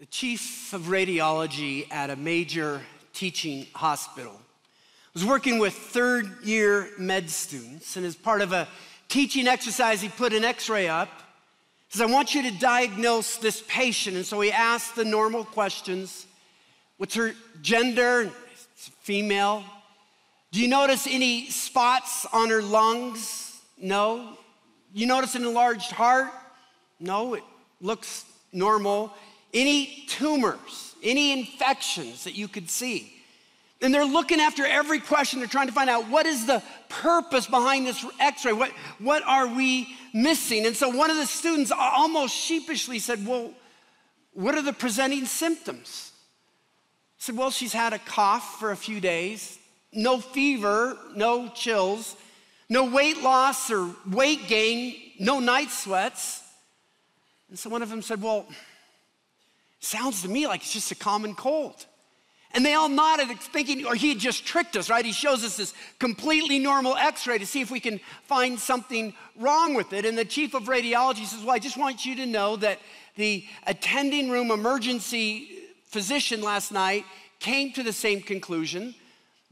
the chief of radiology at a major teaching hospital was working with third year med students, and as part of a teaching exercise, he put an x ray up. He says, I want you to diagnose this patient. And so he asked the normal questions What's her gender? female. Do you notice any spots on her lungs? No. You notice an enlarged heart? No, it looks normal. Any tumors, any infections that you could see? And they're looking after every question. They're trying to find out what is the purpose behind this x ray? What, what are we missing? And so one of the students almost sheepishly said, Well, what are the presenting symptoms? I said, Well, she's had a cough for a few days, no fever, no chills, no weight loss or weight gain, no night sweats. And so one of them said, Well, sounds to me like it's just a common cold. And they all nodded, thinking, or he had just tricked us, right? He shows us this completely normal x ray to see if we can find something wrong with it. And the chief of radiology says, Well, I just want you to know that the attending room emergency physician last night came to the same conclusion.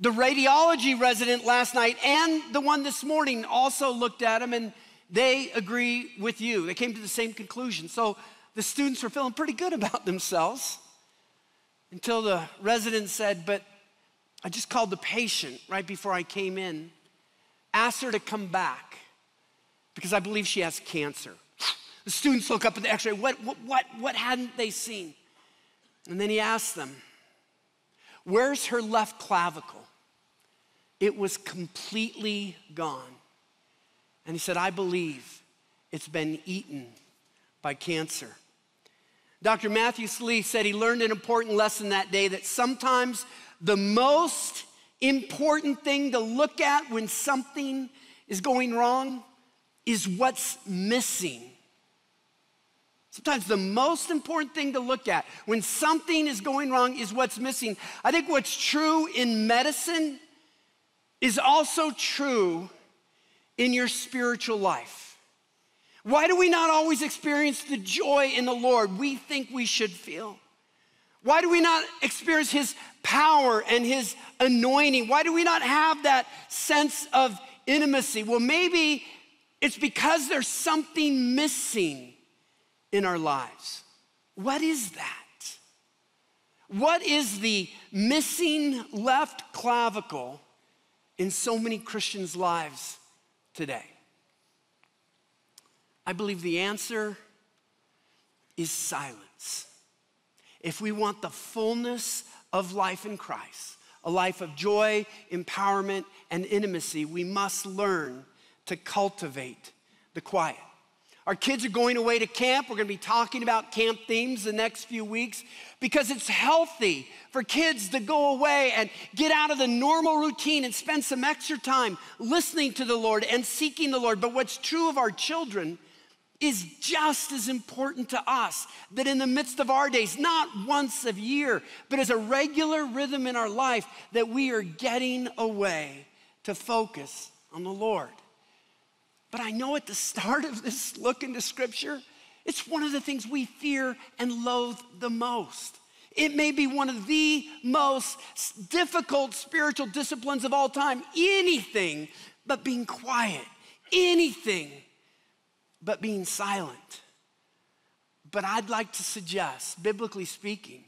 The radiology resident last night and the one this morning also looked at him and they agree with you. They came to the same conclusion. So the students were feeling pretty good about themselves until the resident said, But I just called the patient right before I came in, asked her to come back because I believe she has cancer. The students look up at the x ray. What, what, what, what hadn't they seen? And then he asked them, Where's her left clavicle? It was completely gone. And he said, I believe it's been eaten by cancer. Dr. Matthew Sleeth said he learned an important lesson that day that sometimes the most important thing to look at when something is going wrong is what's missing. Sometimes the most important thing to look at when something is going wrong is what's missing. I think what's true in medicine is also true in your spiritual life. Why do we not always experience the joy in the Lord we think we should feel? Why do we not experience His power and His anointing? Why do we not have that sense of intimacy? Well, maybe it's because there's something missing in our lives. What is that? What is the missing left clavicle in so many Christians' lives today? I believe the answer is silence. If we want the fullness of life in Christ, a life of joy, empowerment, and intimacy, we must learn to cultivate the quiet. Our kids are going away to camp. We're going to be talking about camp themes the next few weeks because it's healthy for kids to go away and get out of the normal routine and spend some extra time listening to the Lord and seeking the Lord. But what's true of our children is just as important to us that in the midst of our days, not once a year, but as a regular rhythm in our life, that we are getting away to focus on the Lord. But I know at the start of this look into Scripture, it's one of the things we fear and loathe the most. It may be one of the most difficult spiritual disciplines of all time. Anything but being quiet, anything but being silent. But I'd like to suggest, biblically speaking,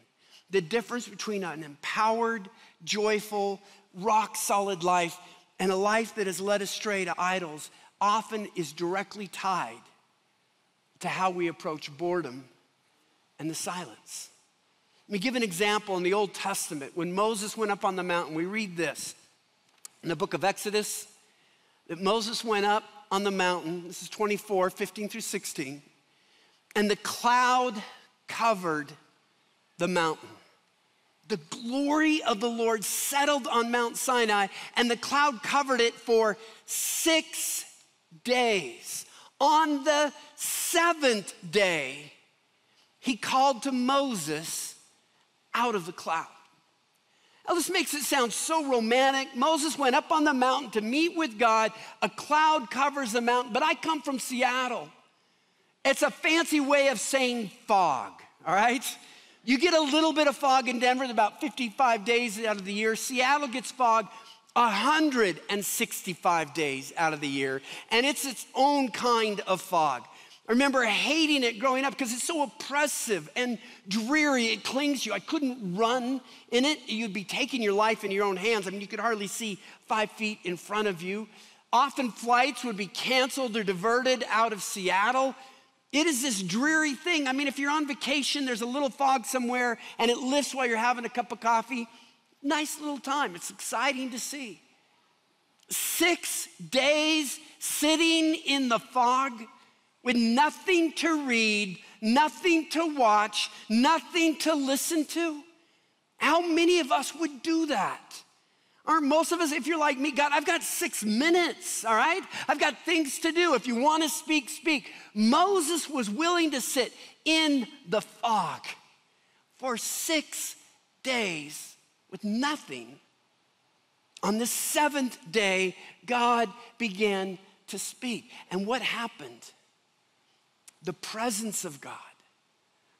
the difference between an empowered, joyful, rock solid life and a life that is led astray to idols often is directly tied to how we approach boredom and the silence. Let me give an example in the Old Testament. When Moses went up on the mountain, we read this in the book of Exodus that Moses went up on the mountain. This is 24, 15 through 16. And the cloud covered the mountain. The glory of the Lord settled on Mount Sinai, and the cloud covered it for six days. On the seventh day, he called to Moses out of the cloud. Now, this makes it sound so romantic. Moses went up on the mountain to meet with God. A cloud covers the mountain, but I come from Seattle. It's a fancy way of saying fog, all right? You get a little bit of fog in Denver, about 55 days out of the year. Seattle gets fog 165 days out of the year, and it's its own kind of fog. I remember hating it growing up because it's so oppressive and dreary. It clings to you. I couldn't run in it. You'd be taking your life in your own hands. I mean, you could hardly see five feet in front of you. Often flights would be canceled or diverted out of Seattle. It is this dreary thing. I mean, if you're on vacation, there's a little fog somewhere and it lifts while you're having a cup of coffee. Nice little time. It's exciting to see. Six days sitting in the fog with nothing to read, nothing to watch, nothing to listen to? How many of us would do that? Aren't most of us, if you're like me, God, I've got six minutes, all right? I've got things to do. If you want to speak, speak. Moses was willing to sit in the fog for six days with nothing. On the seventh day, God began to speak. And what happened? The presence of God,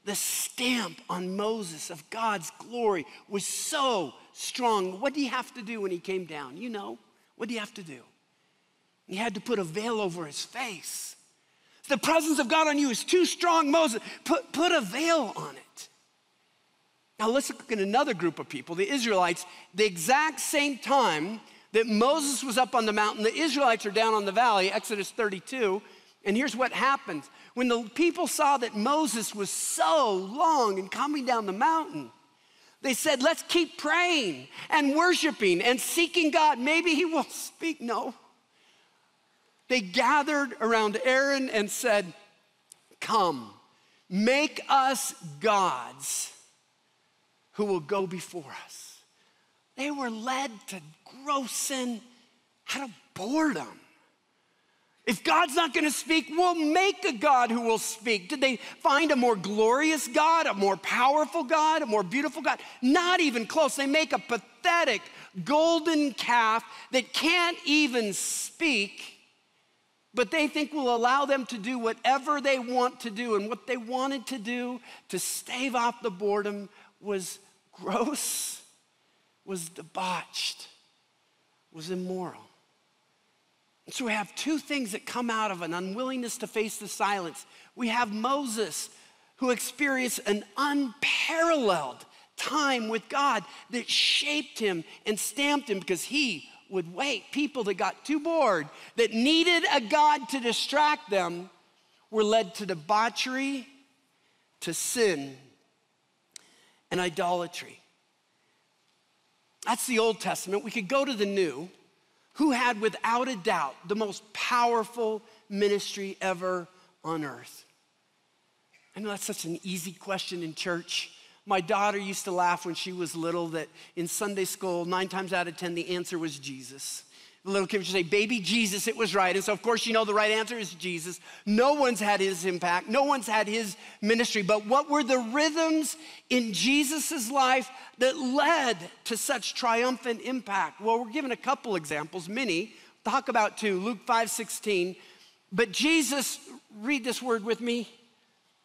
the stamp on Moses of God's glory was so strong. What did he have to do when he came down? You know, what did he have to do? He had to put a veil over his face. The presence of God on you is too strong, Moses. Put, put a veil on it. Now let's look at another group of people, the Israelites, the exact same time that Moses was up on the mountain, the Israelites are down on the valley, Exodus 32. And here's what happens when the people saw that Moses was so long in coming down the mountain, they said, Let's keep praying and worshiping and seeking God. Maybe he will speak. No. They gathered around Aaron and said, Come, make us gods who will go before us. They were led to gross sin out of boredom. If God's not going to speak, we'll make a God who will speak. Did they find a more glorious God, a more powerful God, a more beautiful God? Not even close. They make a pathetic golden calf that can't even speak, but they think will allow them to do whatever they want to do. And what they wanted to do to stave off the boredom was gross, was debauched, was immoral. So we have two things that come out of an unwillingness to face the silence. We have Moses, who experienced an unparalleled time with God that shaped him and stamped him because he would wait. People that got too bored, that needed a God to distract them, were led to debauchery, to sin, and idolatry. That's the Old Testament. We could go to the New who had, without a doubt, the most powerful ministry ever on earth? I know that's such an easy question in church. My daughter used to laugh when she was little that in Sunday school, nine times out of 10, the answer was Jesus. The little kid would say, Baby Jesus, it was right. And so, of course, you know the right answer is Jesus. No one's had his impact, no one's had his ministry. But what were the rhythms in Jesus' life that led to such triumphant impact? Well, we're given a couple examples, many. Talk about two Luke 5 16. But Jesus, read this word with me,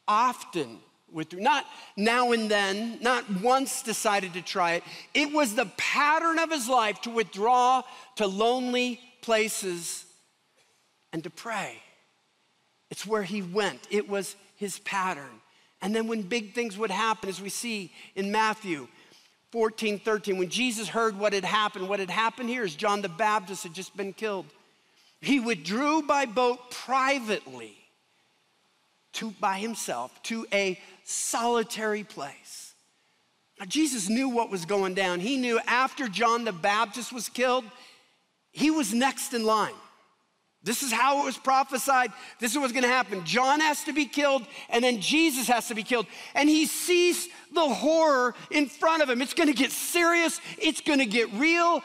often withdrew. Not now and then, not once decided to try it. It was the pattern of his life to withdraw to lonely places and to pray. It's where he went, it was his pattern. And then when big things would happen, as we see in Matthew 14, 13, when Jesus heard what had happened, what had happened here is John the Baptist had just been killed. He withdrew by boat privately to, by himself to a solitary place. Now, Jesus knew what was going down. He knew after John the Baptist was killed, he was next in line. This is how it was prophesied. This is what's gonna happen. John has to be killed, and then Jesus has to be killed. And he sees the horror in front of him. It's gonna get serious, it's gonna get real.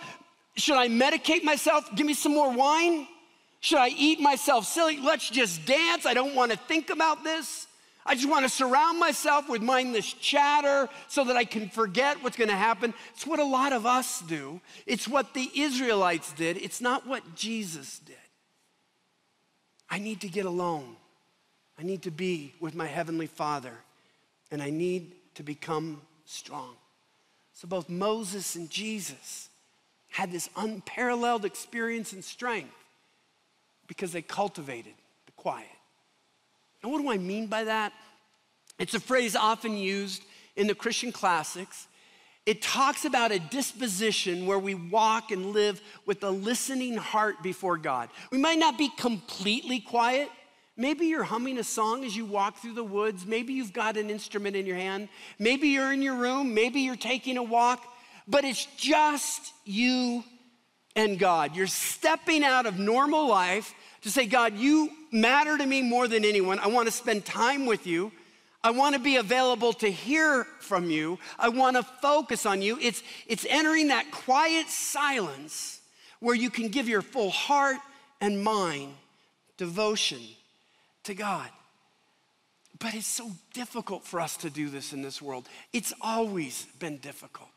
Should I medicate myself? Give me some more wine? Should I eat myself silly? Let's just dance. I don't wanna think about this. I just want to surround myself with mindless chatter so that I can forget what's going to happen. It's what a lot of us do. It's what the Israelites did. It's not what Jesus did. I need to get alone. I need to be with my Heavenly Father. And I need to become strong. So both Moses and Jesus had this unparalleled experience and strength because they cultivated the quiet. And what do I mean by that? It's a phrase often used in the Christian classics. It talks about a disposition where we walk and live with a listening heart before God. We might not be completely quiet. Maybe you're humming a song as you walk through the woods. Maybe you've got an instrument in your hand. Maybe you're in your room. Maybe you're taking a walk. But it's just you and God. You're stepping out of normal life to say, God, you matter to me more than anyone. I want to spend time with you. I want to be available to hear from you. I want to focus on you. It's, it's entering that quiet silence where you can give your full heart and mind devotion to God. But it's so difficult for us to do this in this world. It's always been difficult.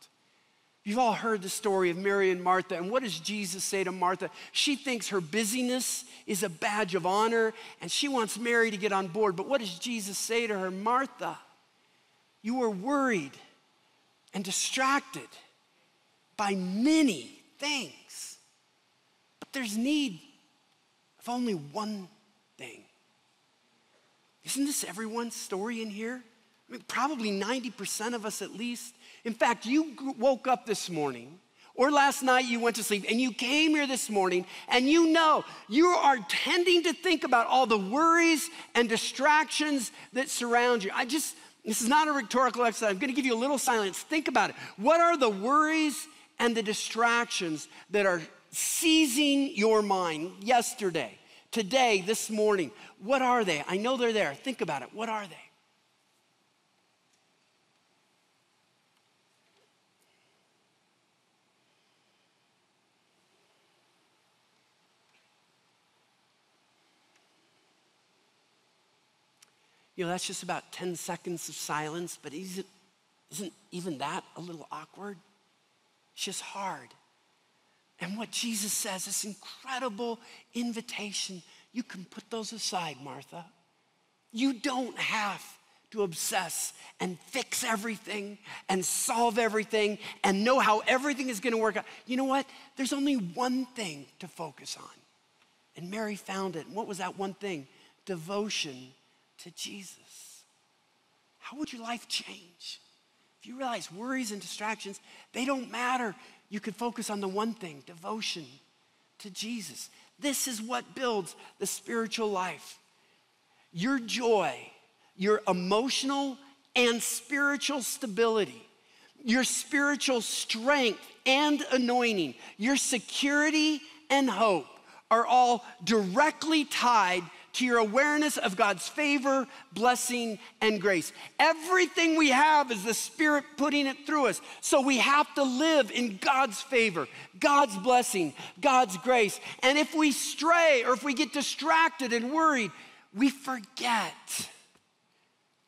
You've all heard the story of Mary and Martha, and what does Jesus say to Martha? She thinks her busyness is a badge of honor, and she wants Mary to get on board. But what does Jesus say to her? Martha, you are worried and distracted by many things, but there's need of only one thing. Isn't this everyone's story in here? Probably 90% of us at least. In fact, you woke up this morning or last night you went to sleep and you came here this morning and you know you are tending to think about all the worries and distractions that surround you. I just, this is not a rhetorical exercise. I'm going to give you a little silence. Think about it. What are the worries and the distractions that are seizing your mind yesterday, today, this morning? What are they? I know they're there. Think about it. What are they? You know, that's just about 10 seconds of silence, but isn't, isn't even that a little awkward? It's just hard. And what Jesus says, this incredible invitation, you can put those aside, Martha. You don't have to obsess and fix everything and solve everything and know how everything is going to work out. You know what? There's only one thing to focus on. And Mary found it. And what was that one thing? Devotion to Jesus, how would your life change? If you realize worries and distractions, they don't matter. You could focus on the one thing devotion to Jesus. This is what builds the spiritual life. Your joy, your emotional and spiritual stability, your spiritual strength and anointing, your security and hope are all directly tied to your awareness of God's favor, blessing, and grace. Everything we have is the Spirit putting it through us. So we have to live in God's favor, God's blessing, God's grace. And if we stray or if we get distracted and worried, we forget.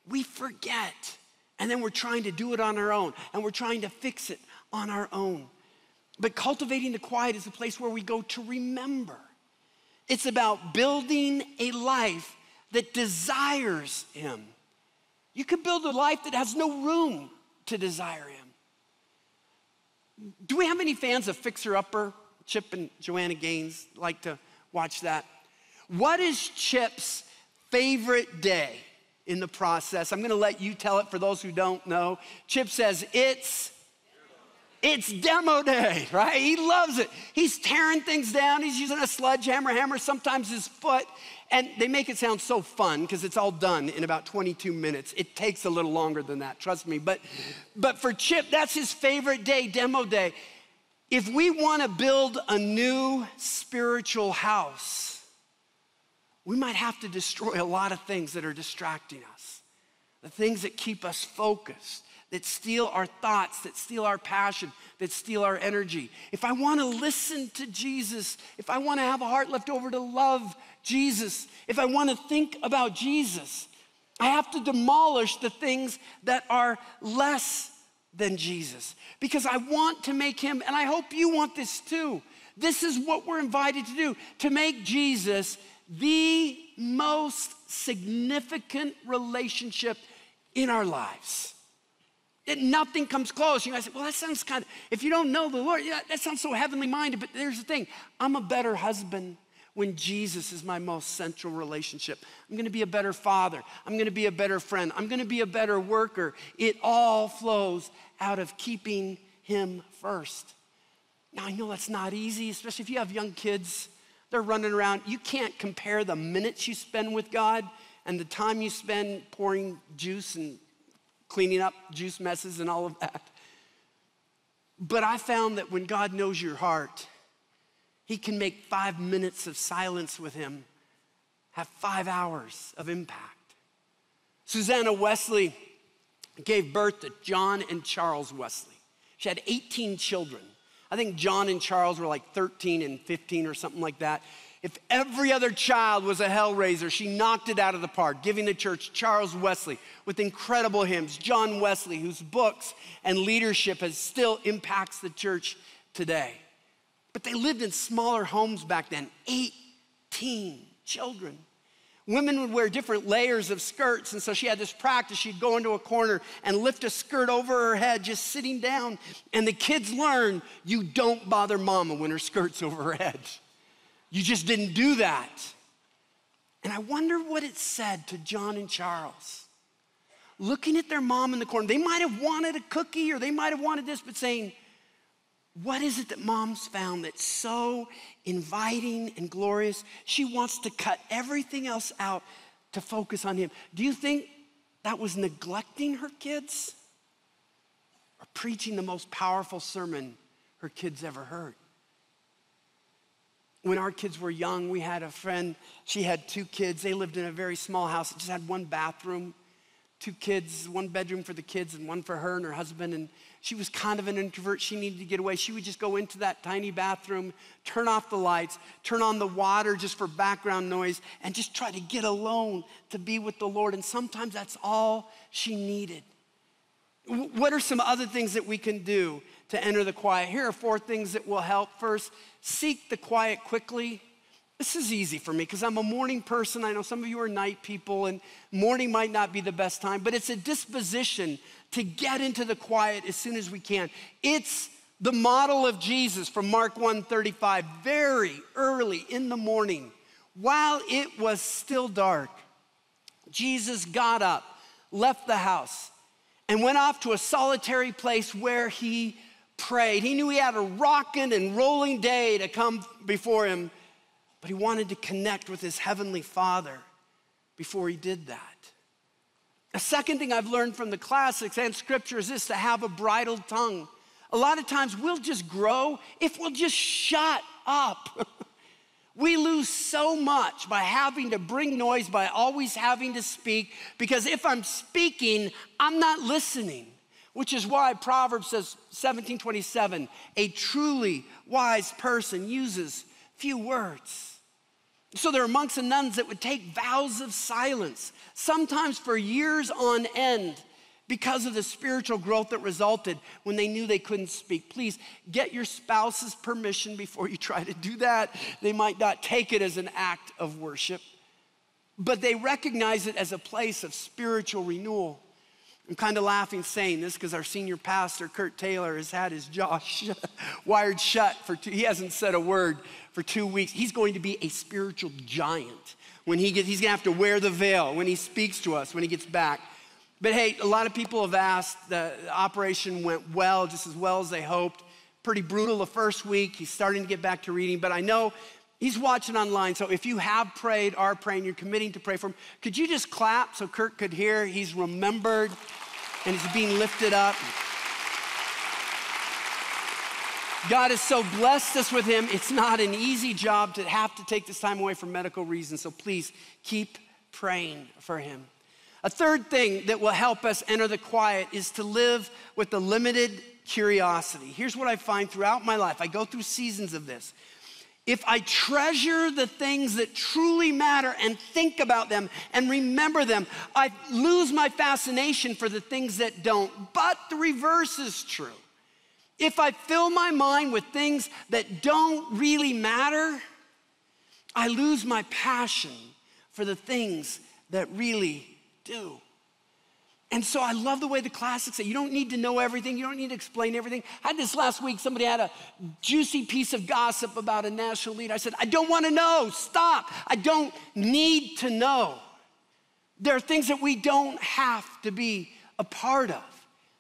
We forget. And then we're trying to do it on our own and we're trying to fix it on our own. But cultivating the quiet is a place where we go to remember. It's about building a life that desires Him. You can build a life that has no room to desire Him. Do we have any fans of Fixer Upper? Chip and Joanna Gaines like to watch that. What is Chip's favorite day in the process? I'm gonna let you tell it for those who don't know. Chip says, It's it's demo day, right? He loves it. He's tearing things down. He's using a sledgehammer, hammer, sometimes his foot. And they make it sound so fun because it's all done in about 22 minutes. It takes a little longer than that, trust me. But, but for Chip, that's his favorite day, demo day. If we want to build a new spiritual house, we might have to destroy a lot of things that are distracting us, the things that keep us focused that steal our thoughts, that steal our passion, that steal our energy. If I want to listen to Jesus, if I want to have a heart left over to love Jesus, if I want to think about Jesus, I have to demolish the things that are less than Jesus because I want to make him, and I hope you want this too. This is what we're invited to do to make Jesus the most significant relationship in our lives. It, nothing comes close. You guys say, well, that sounds kind of, if you don't know the Lord, yeah, that sounds so heavenly minded. But there's the thing I'm a better husband when Jesus is my most central relationship. I'm gonna be a better father. I'm gonna be a better friend. I'm gonna be a better worker. It all flows out of keeping Him first. Now, I know that's not easy, especially if you have young kids. They're running around. You can't compare the minutes you spend with God and the time you spend pouring juice and cleaning up juice messes and all of that. But I found that when God knows your heart, He can make five minutes of silence with Him have five hours of impact. Susanna Wesley gave birth to John and Charles Wesley. She had 18 children. I think John and Charles were like 13 and 15 or something like that. If every other child was a hellraiser, she knocked it out of the park, giving the church Charles Wesley with incredible hymns, John Wesley, whose books and leadership has still impacts the church today. But they lived in smaller homes back then, 18 children. Women would wear different layers of skirts, and so she had this practice. She'd go into a corner and lift a skirt over her head, just sitting down. And the kids learn you don't bother mama when her skirt's over her head. You just didn't do that. And I wonder what it said to John and Charles. Looking at their mom in the corner, they might have wanted a cookie or they might have wanted this, but saying, What is it that mom's found that's so inviting and glorious? She wants to cut everything else out to focus on him. Do you think that was neglecting her kids or preaching the most powerful sermon her kids ever heard? When our kids were young, we had a friend, she had two kids. They lived in a very small house, it just had one bathroom, two kids, one bedroom for the kids, and one for her and her husband. And she was kind of an introvert. She needed to get away. She would just go into that tiny bathroom, turn off the lights, turn on the water just for background noise, and just try to get alone to be with the Lord. And sometimes that's all she needed. What are some other things that we can do to enter the quiet? Here are four things that will help. First, seek the quiet quickly. This is easy for me because I'm a morning person. I know some of you are night people, and morning might not be the best time, but it's a disposition to get into the quiet as soon as we can. It's the model of Jesus from Mark 1:35, very early in the morning, while it was still dark. Jesus got up, left the house, and went off to a solitary place where he prayed. He knew he had a rocking and rolling day to come before him, but he wanted to connect with his heavenly Father before he did that. A second thing I've learned from the classics and scriptures is to have a bridled tongue. A lot of times we'll just grow if we'll just shut up. we lose so much by having to bring noise, by always having to speak, because if I'm speaking, I'm not listening which is why Proverbs says 1727 a truly wise person uses few words. So there are monks and nuns that would take vows of silence, sometimes for years on end, because of the spiritual growth that resulted when they knew they couldn't speak. Please get your spouse's permission before you try to do that. They might not take it as an act of worship, but they recognize it as a place of spiritual renewal. I'm kind of laughing saying this because our senior pastor, Kurt Taylor, has had his jaw wired shut for two, he hasn't said a word for two weeks. He's going to be a spiritual giant when he gets, he's gonna have to wear the veil when he speaks to us when he gets back. But hey, a lot of people have asked, the operation went well, just as well as they hoped. Pretty brutal the first week. He's starting to get back to reading, but I know He's watching online, so if you have prayed, are praying, you're committing to pray for him, could you just clap so Kurt could hear? He's remembered and he's being lifted up. God has so blessed us with him. It's not an easy job to have to take this time away for medical reasons, so please keep praying for him. A third thing that will help us enter the quiet is to live with a limited curiosity. Here's what I find throughout my life I go through seasons of this if I treasure the things that truly matter and think about them and remember them, I lose my fascination for the things that don't. But the reverse is true. If I fill my mind with things that don't really matter, I lose my passion for the things that really do. And so I love the way the classics say you don't need to know everything, you don't need to explain everything. I had this last week, somebody had a juicy piece of gossip about a national leader. I said, I don't want to know, stop. I don't need to know. There are things that we don't have to be a part of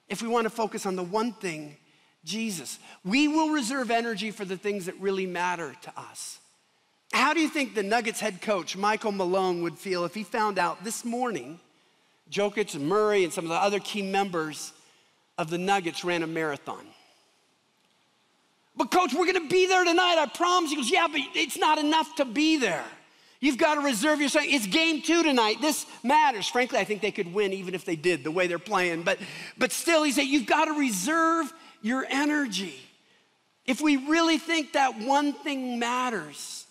if we want to focus on the one thing Jesus. We will reserve energy for the things that really matter to us. How do you think the Nuggets head coach, Michael Malone, would feel if he found out this morning Jokic and Murray and some of the other key members of the Nuggets ran a marathon? But, coach, we're gonna be there tonight, I promise. He goes, Yeah, but it's not enough to be there. You've got to reserve yourself. It's game two tonight. This matters. Frankly, I think they could win even if they did the way they're playing. But, but still, he said, You've got to reserve your energy. If we really think that one thing matters,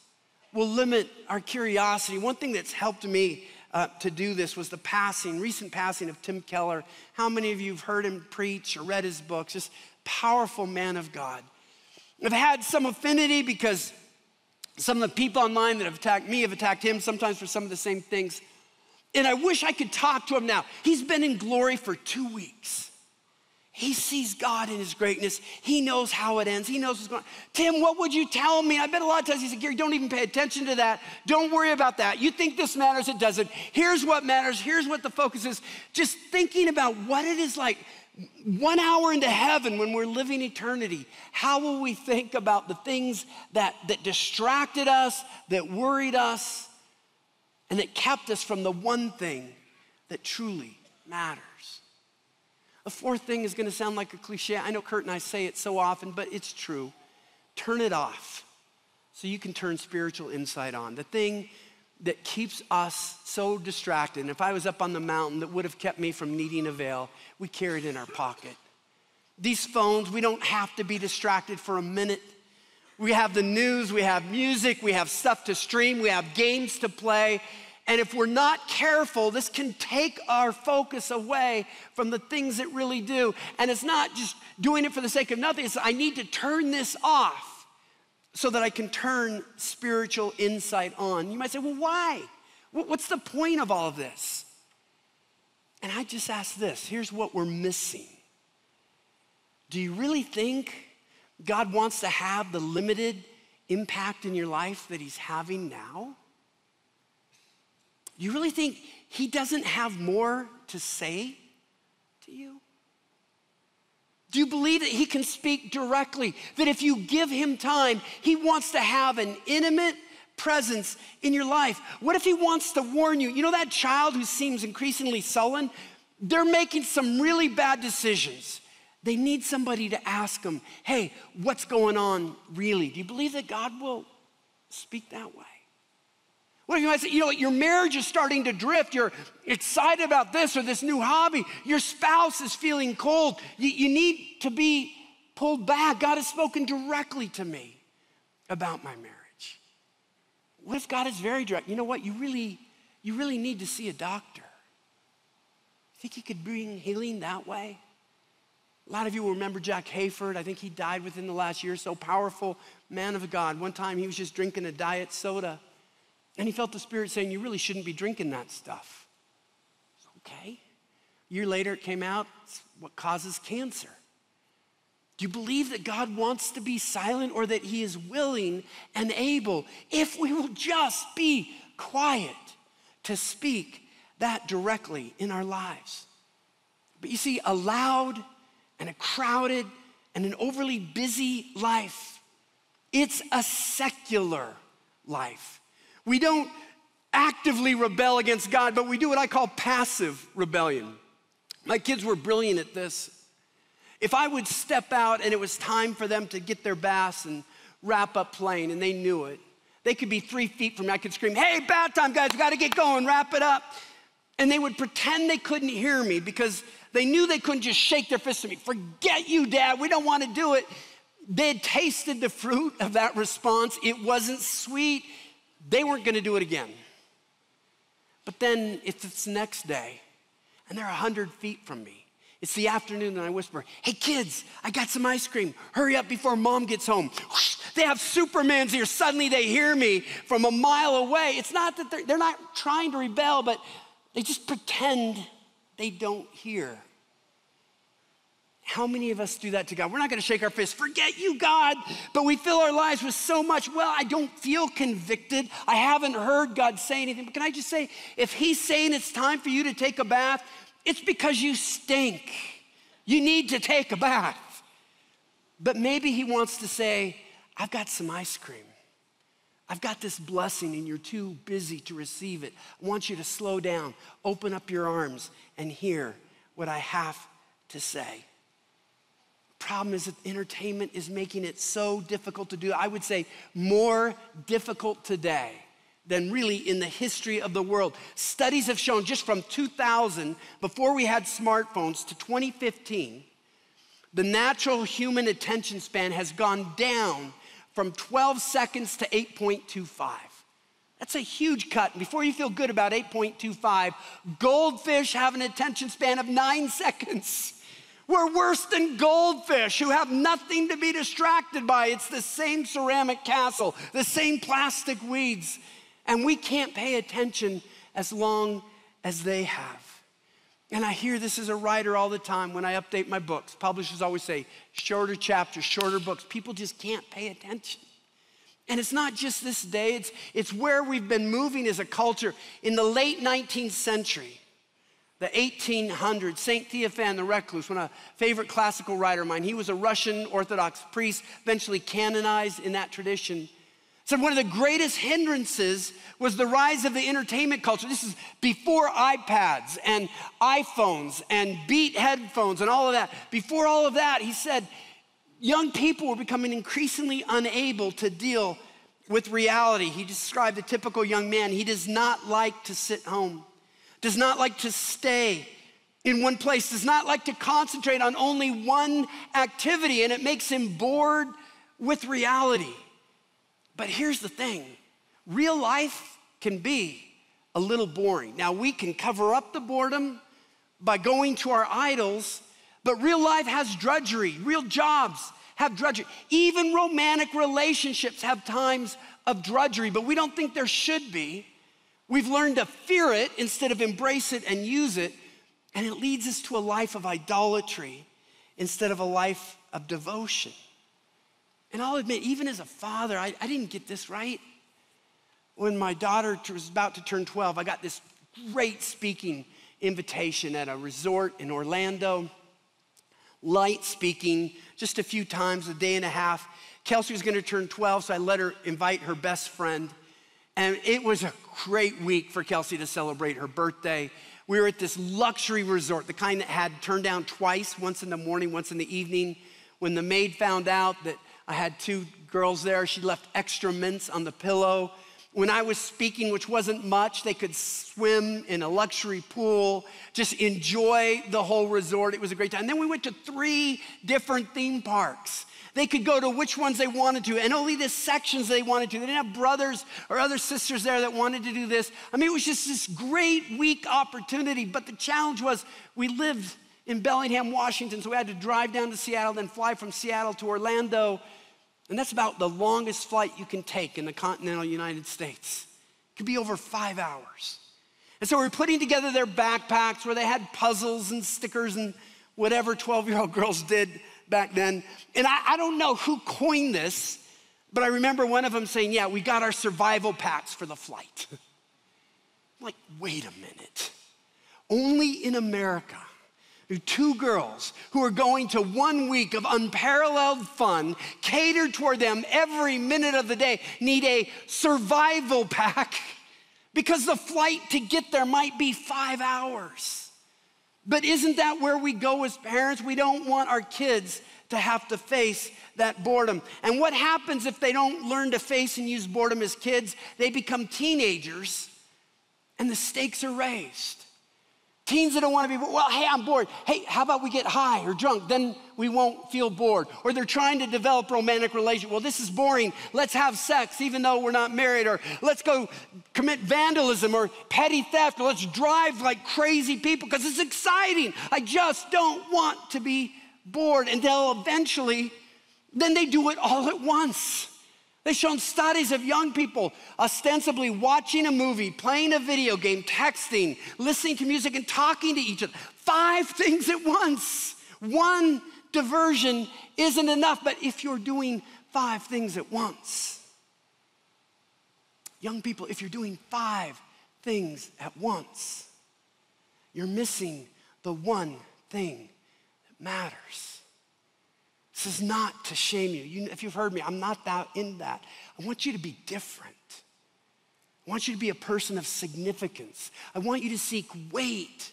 we'll limit our curiosity. One thing that's helped me uh, to do this was the passing, recent passing of Tim Keller. How many of you have heard him preach or read his books? Just powerful man of God. I've had some affinity because some of the people online that have attacked me have attacked him sometimes for some of the same things. And I wish I could talk to him now. He's been in glory for two weeks. He sees God in his greatness. He knows how it ends. He knows what's going on. Tim, what would you tell me? I bet a lot of times he said, Gary, don't even pay attention to that. Don't worry about that. You think this matters, it doesn't. Here's what matters. Here's what the focus is. Just thinking about what it is like one hour into heaven when we're living eternity. How will we think about the things that, that distracted us, that worried us, and that kept us from the one thing that truly matters? A fourth thing is going to sound like a cliche. I know Kurt and I say it so often, but it's true. Turn it off so you can turn spiritual insight on. The thing that keeps us so distracted, and if I was up on the mountain that would have kept me from needing a veil, we carry it in our pocket. These phones, we don't have to be distracted for a minute. We have the news, we have music, we have stuff to stream, we have games to play. And if we're not careful, this can take our focus away from the things that really do. And it's not just doing it for the sake of nothing, it's I need to turn this off so that I can turn spiritual insight on. You might say, well, why? What's the point of all of this? And I just ask this here's what we're missing. Do you really think God wants to have the limited impact in your life that He's having now? You really think he doesn't have more to say to you? Do you believe that he can speak directly? That if you give him time, he wants to have an intimate presence in your life? What if he wants to warn you? You know that child who seems increasingly sullen? They're making some really bad decisions. They need somebody to ask them, hey, what's going on really? Do you believe that God will speak that way? What if you might say, you know, what, your marriage is starting to drift. You're excited about this or this new hobby. Your spouse is feeling cold. You, you need to be pulled back. God has spoken directly to me about my marriage. What if God is very direct? You know what? You really, you really need to see a doctor. Think he could bring healing that way? A lot of you will remember Jack Hayford. I think he died within the last year. So powerful man of God. One time he was just drinking a diet soda and he felt the Spirit saying, You really shouldn't be drinking that stuff. Okay. A year later, it came out, it's what causes cancer. Do you believe that God wants to be silent or that He is willing and able, if we will just be quiet, to speak that directly in our lives? But you see, a loud and a crowded and an overly busy life, it's a secular life. We don't actively rebel against God, but we do what I call passive rebellion. My kids were brilliant at this. If I would step out and it was time for them to get their baths and wrap up playing, and they knew it, they could be three feet from me. I could scream, Hey, bath time, guys, we gotta get going, wrap it up. And they would pretend they couldn't hear me because they knew they couldn't just shake their fist at me. Forget you, Dad, we don't wanna do it. They had tasted the fruit of that response. It wasn't sweet, they weren't going to do it again. But then it's the next day and they're 100 feet from me, it's the afternoon and I whisper, Hey kids, I got some ice cream. Hurry up before mom gets home. They have Superman's ears. Suddenly they hear me from a mile away. It's not that they're, they're not trying to rebel, but they just pretend they don't hear. How many of us do that to God? We're not going to shake our fist, forget you, God, but we fill our lives with so much. Well, I don't feel convicted. I haven't heard God say anything. But can I just say, if He's saying it's time for you to take a bath, it's because you stink. You need to take a bath. But maybe He wants to say, I've got some ice cream. I've got this blessing and you're too busy to receive it. I want you to slow down, open up your arms, and hear what I have to say. The problem is that entertainment is making it so difficult to do. I would say more difficult today than really in the history of the world. Studies have shown just from 2000, before we had smartphones, to 2015, the natural human attention span has gone down from 12 seconds to 8.25. That's a huge cut. And before you feel good about 8.25, goldfish have an attention span of nine seconds. We're worse than goldfish who have nothing to be distracted by. It's the same ceramic castle, the same plastic weeds, and we can't pay attention as long as they have. And I hear this as a writer all the time when I update my books. Publishers always say shorter chapters, shorter books. People just can't pay attention. And it's not just this day, it's, it's where we've been moving as a culture. In the late 19th century, the 1800s, St. Theophan the Recluse, one of my favorite classical writer of mine, he was a Russian Orthodox priest, eventually canonized in that tradition said one of the greatest hindrances was the rise of the entertainment culture. This is before iPads and iPhones and Beats headphones and all of that. Before all of that, he said young people were becoming increasingly unable to deal with reality. He described the typical young man. He does not like to sit home, does not like to stay in one place, does not like to concentrate on only one activity, and it makes him bored with reality. But here's the thing real life can be a little boring. Now, we can cover up the boredom by going to our idols, but real life has drudgery. Real jobs have drudgery. Even romantic relationships have times of drudgery, but we don't think there should be. We've learned to fear it instead of embrace it and use it, and it leads us to a life of idolatry instead of a life of devotion. And I'll admit, even as a father, I, I didn't get this right. When my daughter was about to turn 12, I got this great speaking invitation at a resort in Orlando. Light speaking, just a few times, a day and a half. Kelsey was gonna turn 12, so I let her invite her best friend. And it was a great week for Kelsey to celebrate her birthday. We were at this luxury resort, the kind that had turned down twice, once in the morning, once in the evening. When the maid found out that I had two girls there. She left extra mints on the pillow. When I was speaking, which wasn't much, they could swim in a luxury pool, just enjoy the whole resort. It was a great time. And then we went to three different theme parks. They could go to which ones they wanted to, and only the sections they wanted to. They didn't have brothers or other sisters there that wanted to do this. I mean, it was just this great week opportunity. But the challenge was we lived in Bellingham, Washington, so we had to drive down to Seattle, then fly from Seattle to Orlando. And that's about the longest flight you can take in the continental United States. It could be over five hours. And so we're putting together their backpacks where they had puzzles and stickers and whatever 12 year old girls did back then. And I, I, don't know who coined this, but I remember one of them saying, Yeah, we got our survival packs for the flight. I'm like, wait a minute. Only in America two girls who are going to one week of unparalleled fun, catered toward them every minute of the day, need a survival pack because the flight to get there might be five hours. But isn't that where we go as parents? We don't want our kids to have to face that boredom. And what happens if they don't learn to face and use boredom as kids? They become teenagers and the stakes are raised. Teens that don't want to be, well, hey, I'm bored. Hey, how about we get high or drunk? Then we won't feel bored. Or they're trying to develop romantic relation. Well, this is boring. Let's have sex even though we're not married. Or let's go commit vandalism or petty theft. Or let's drive like crazy people because it's exciting. I just don't want to be bored. And they'll eventually, then they do it all at once. They've shown studies of young people ostensibly watching a movie, playing a video game, texting, listening to music, and talking to each other. Five things at once. One diversion isn't enough, but if you're doing five things at once, young people, if you're doing five things at once, you're missing the one thing that matters. This is not to shame you. you. If you've heard me, I'm not that in that. I want you to be different. I want you to be a person of significance. I want you to seek weight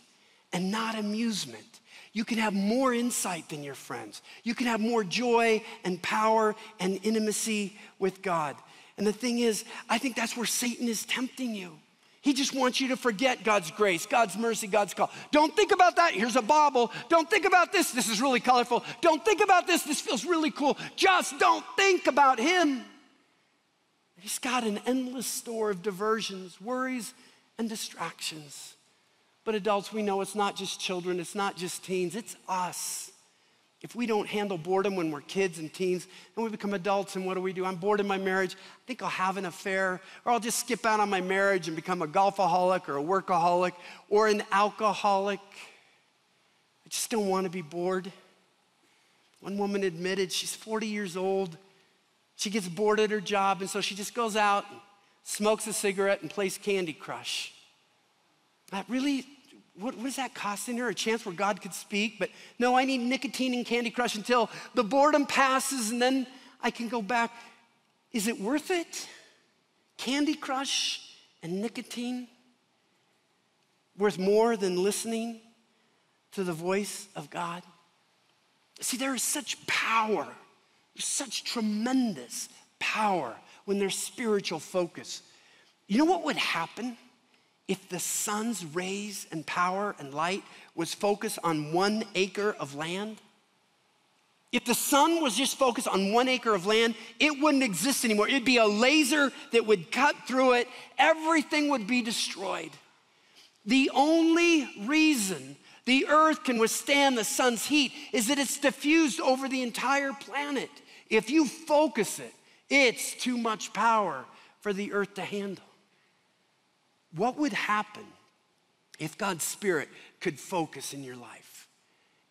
and not amusement. You can have more insight than your friends. You can have more joy and power and intimacy with God. And the thing is, I think that's where Satan is tempting you. He just wants you to forget God's grace, God's mercy, God's call. Don't think about that. Here's a bauble. Don't think about this. This is really colorful. Don't think about this. This feels really cool. Just don't think about Him. He's got an endless store of diversions, worries, and distractions. But adults, we know it's not just children, it's not just teens, it's us. If we don't handle boredom when we're kids and teens, then we become adults, and what do we do? I'm bored in my marriage. I think I'll have an affair, or I'll just skip out on my marriage and become a golfaholic or a workaholic or an alcoholic. I just don't want to be bored. One woman admitted she's 40 years old. She gets bored at her job, and so she just goes out, and smokes a cigarette, and plays Candy Crush. That really what, what is that costing her? A chance where God could speak? But no, I need nicotine and Candy Crush until the boredom passes and then I can go back. Is it worth it? Candy Crush and nicotine? Worth more than listening to the voice of God? See, there is such power, such tremendous power when there's spiritual focus. You know what would happen? If the sun's rays and power and light was focused on one acre of land, if the sun was just focused on one acre of land, it wouldn't exist anymore. It'd be a laser that would cut through it, everything would be destroyed. The only reason the earth can withstand the sun's heat is that it's diffused over the entire planet. If you focus it, it's too much power for the earth to handle. What would happen if God's Spirit could focus in your life?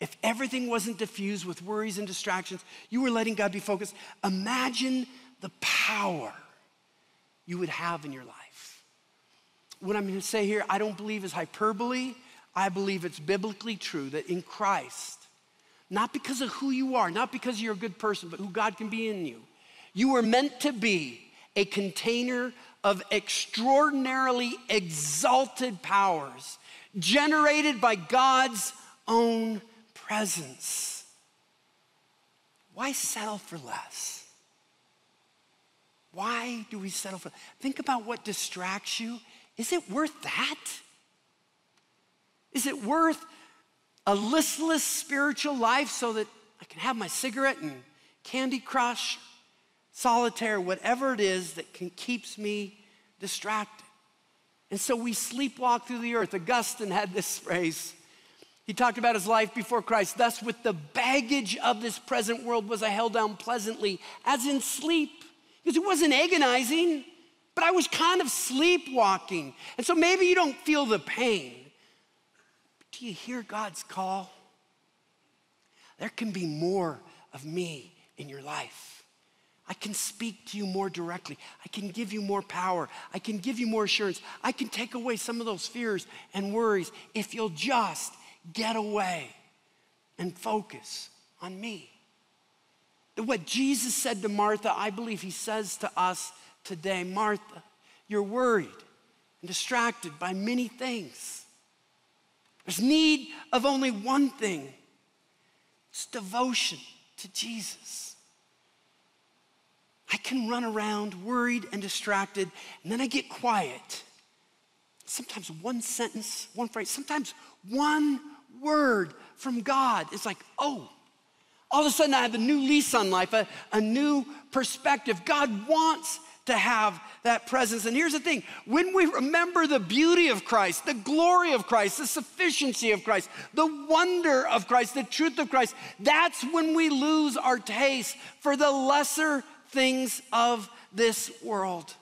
If everything wasn't diffused with worries and distractions, you were letting God be focused. Imagine the power you would have in your life. What I'm going to say here, I don't believe is hyperbole. I believe it's biblically true that in Christ, not because of who you are, not because you're a good person, but who God can be in you, you were meant to be a container of extraordinarily exalted powers generated by God's own presence. Why settle for less? Why do we settle for? Think about what distracts you. Is it worth that? Is it worth a listless spiritual life so that I can have my cigarette and Candy Crush solitaire, whatever it is that can, keeps me distracted. And so we sleepwalk through the earth. Augustine had this phrase. He talked about his life before Christ. Thus, with the baggage of this present world, was I held down pleasantly, as in sleep. Because it wasn't agonizing, but I was kind of sleepwalking. And so maybe you don't feel the pain. But do you hear God's call? There can be more of me in your life. I can speak to you more directly. I can give you more power. I can give you more assurance. I can take away some of those fears and worries if you'll just get away and focus on me. What Jesus said to Martha, I believe he says to us today Martha, you're worried and distracted by many things. There's need of only one thing it's devotion to Jesus. I can run around worried and distracted, and then I get quiet. Sometimes one sentence, one phrase, sometimes one word from God is like, oh, all of a sudden I have a new lease on life, a, a new perspective. God wants to have that presence. And here's the thing when we remember the beauty of Christ, the glory of Christ, the sufficiency of Christ, the wonder of Christ, the truth of Christ, that's when we lose our taste for the lesser things of this world.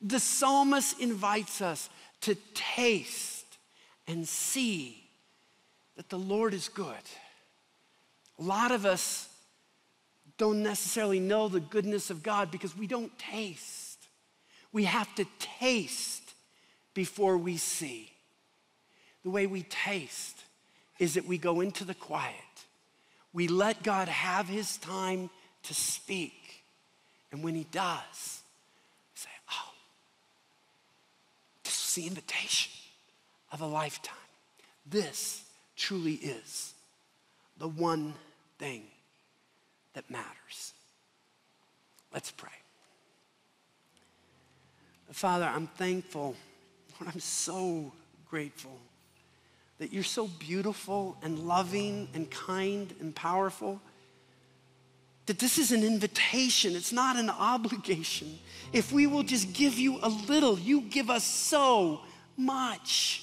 The psalmist invites us to taste and see that the Lord is good. A lot of us don't necessarily know the goodness of God because we don't taste. We have to taste before we see. The way we taste is that we go into the quiet. We let God have his time to speak. And when he does, we say, Oh, this is the invitation of a lifetime. This truly is the one thing that matters. Let's pray. Father, I'm thankful. Lord, I'm so grateful that you're so beautiful and loving and kind and powerful. That this is an invitation, it's not an obligation. If we will just give you a little, you give us so much.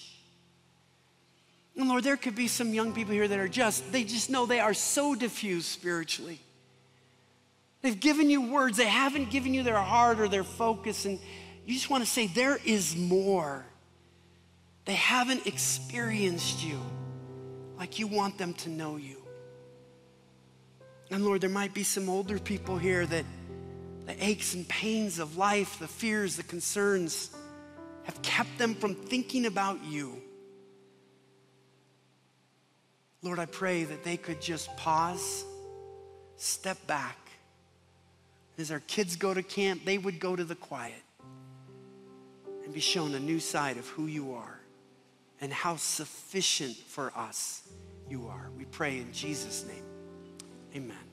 And Lord, there could be some young people here that are just, they just know they are so diffused spiritually. They've given you words, they haven't given you their heart or their focus, and you just want to say, there is more. They haven't experienced you like you want them to know you. And Lord, there might be some older people here that the aches and pains of life, the fears, the concerns have kept them from thinking about you. Lord, I pray that they could just pause, step back. As our kids go to camp, they would go to the quiet and be shown a new side of who you are and how sufficient for us you are. We pray in Jesus' name. Amen.